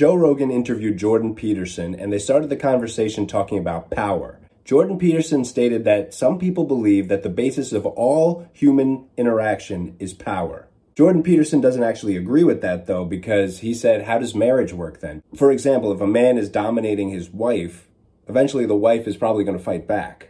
Joe Rogan interviewed Jordan Peterson and they started the conversation talking about power. Jordan Peterson stated that some people believe that the basis of all human interaction is power. Jordan Peterson doesn't actually agree with that though, because he said, How does marriage work then? For example, if a man is dominating his wife, eventually the wife is probably going to fight back.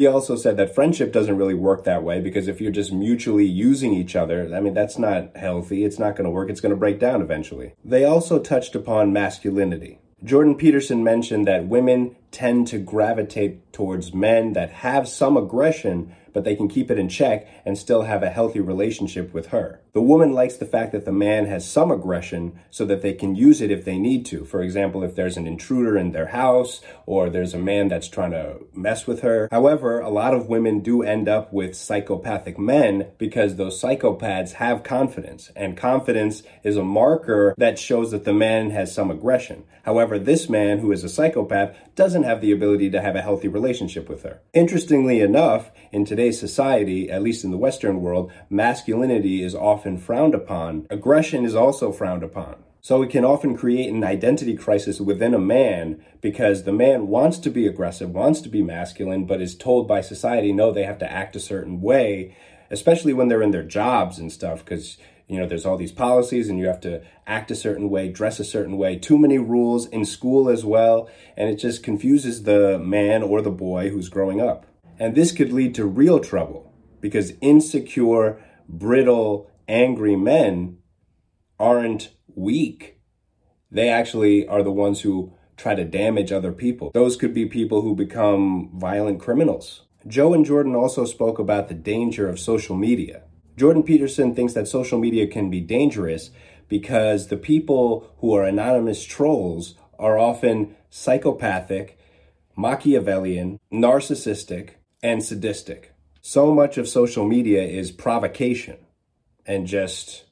He also said that friendship doesn't really work that way because if you're just mutually using each other, I mean, that's not healthy. It's not going to work. It's going to break down eventually. They also touched upon masculinity. Jordan Peterson mentioned that women tend to gravitate towards men that have some aggression, but they can keep it in check and still have a healthy relationship with her. The woman likes the fact that the man has some aggression so that they can use it if they need to. For example, if there's an intruder in their house or there's a man that's trying to mess with her. However, a lot of women do end up with psychopathic men because those psychopaths have confidence, and confidence is a marker that shows that the man has some aggression. However, this man who is a psychopath doesn't have the ability to have a healthy relationship with her. Interestingly enough, in today's society, at least in the Western world, masculinity is often frowned upon. Aggression is also frowned upon. So it can often create an identity crisis within a man because the man wants to be aggressive, wants to be masculine, but is told by society, no, they have to act a certain way, especially when they're in their jobs and stuff, because you know there's all these policies and you have to act a certain way dress a certain way too many rules in school as well and it just confuses the man or the boy who's growing up and this could lead to real trouble because insecure brittle angry men aren't weak. They actually are the ones who try to damage other people. Those could be people who become violent criminals. Joe and jordan also spoke about the danger of social media. Jordan Peterson thinks that social media can be dangerous because the people who are anonymous trolls are often psychopathic, Machiavellian, narcissistic, and sadistic. So much of social media is provocation and just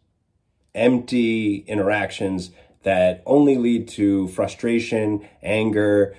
empty interactions that only lead to frustration, anger,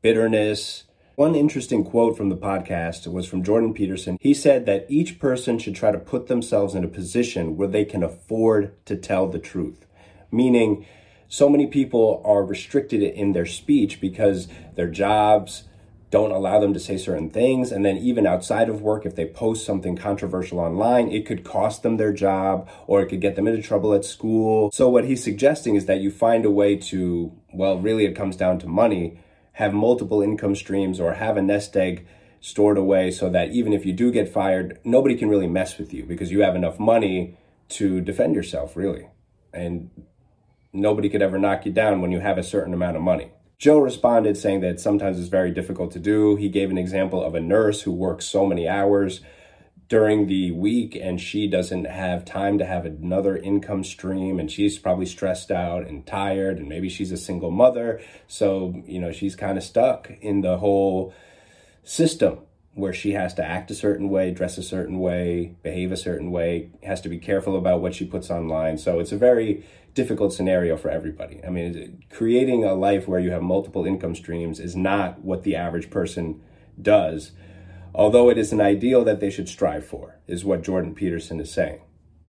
bitterness, one interesting quote from the podcast was from Jordan Peterson. He said that each person should try to put themselves in a position where they can afford to tell the truth, meaning, so many people are restricted in their speech because their jobs don't allow them to say certain things. And then, even outside of work, if they post something controversial online, it could cost them their job or it could get them into trouble at school. So, what he's suggesting is that you find a way to, well, really, it comes down to money have multiple income streams or have a nest egg stored away so that even if you do get fired, nobody can really mess with you because you have enough money to defend yourself, really. And nobody could ever knock you down when you have a certain amount of money. Joe responded saying that sometimes it's very difficult to do. He gave an example of a nurse who works so many hours during the week and she doesn't have time to have another income stream and she's probably stressed out and tired and maybe she's a single mother so you know she's kind of stuck in the whole system where she has to act a certain way dress a certain way behave a certain way has to be careful about what she puts online so it's a very difficult scenario for everybody i mean creating a life where you have multiple income streams is not what the average person does although it is an ideal that they should strive for, is what Jordan Peterson is saying.